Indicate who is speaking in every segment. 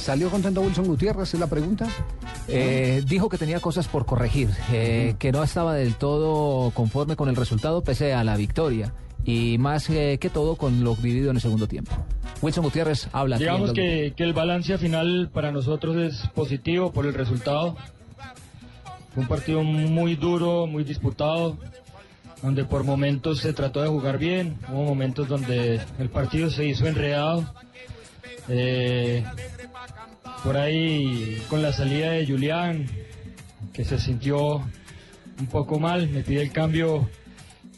Speaker 1: ¿Salió contento Wilson Gutiérrez? Es la pregunta.
Speaker 2: Eh, dijo que tenía cosas por corregir, eh, que no estaba del todo conforme con el resultado pese a la victoria y más eh, que todo con lo vivido en el segundo tiempo. Wilson Gutiérrez habla.
Speaker 3: Digamos que, que el balance final para nosotros es positivo por el resultado. Fue un partido muy duro, muy disputado, donde por momentos se trató de jugar bien, hubo momentos donde el partido se hizo enredado. Eh, por ahí con la salida de Julián, que se sintió un poco mal, me pide el cambio.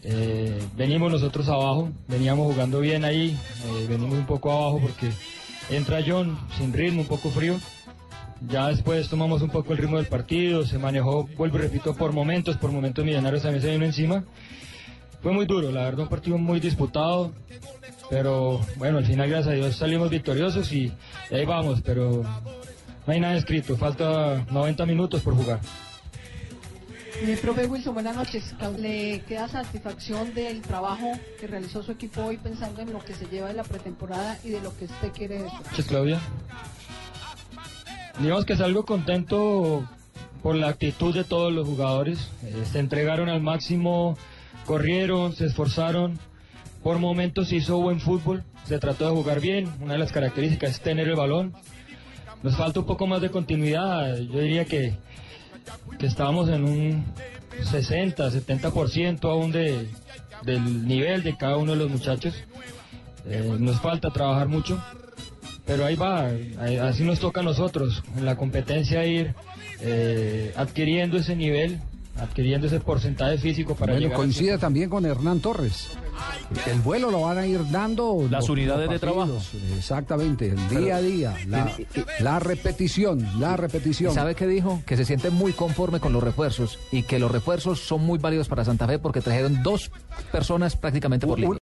Speaker 3: eh, venimos nosotros abajo, veníamos jugando bien ahí, eh, venimos un poco abajo porque entra John sin ritmo, un poco frío. Ya después tomamos un poco el ritmo del partido, se manejó, vuelvo y repito, por momentos, por momentos Millonarios también se vino encima. Fue muy duro, la verdad, un partido muy disputado, pero bueno, al final, gracias a Dios, salimos victoriosos y ahí vamos, pero no hay nada escrito, falta 90 minutos por jugar.
Speaker 4: Eh, profe Wilson, buenas noches. ¿Le queda satisfacción del trabajo que realizó su equipo hoy pensando en lo que se lleva de la pretemporada y de lo que usted quiere de eso?
Speaker 3: Claudia. Digamos que salgo contento por la actitud de todos los jugadores. Eh, se entregaron al máximo, corrieron, se esforzaron. Por momentos hizo buen fútbol, se trató de jugar bien. Una de las características es tener el balón. Nos falta un poco más de continuidad. Yo diría que, que estábamos en un 60, 70% aún de, del nivel de cada uno de los muchachos. Eh, nos falta trabajar mucho, pero ahí va, así nos toca a nosotros, en la competencia ir eh, adquiriendo ese nivel, adquiriendo ese porcentaje físico para
Speaker 1: Bueno,
Speaker 3: llegar a-
Speaker 1: coincide también con Hernán Torres. El vuelo lo van a ir dando
Speaker 5: Las
Speaker 1: los-
Speaker 5: unidades
Speaker 1: los
Speaker 5: de
Speaker 1: partidos. Exactamente, el día a día, la, la repetición, la repetición.
Speaker 2: ¿Y ¿Sabe qué dijo? Que se siente muy conforme con los refuerzos y que los refuerzos son muy válidos para Santa Fe porque trajeron dos personas prácticamente por línea.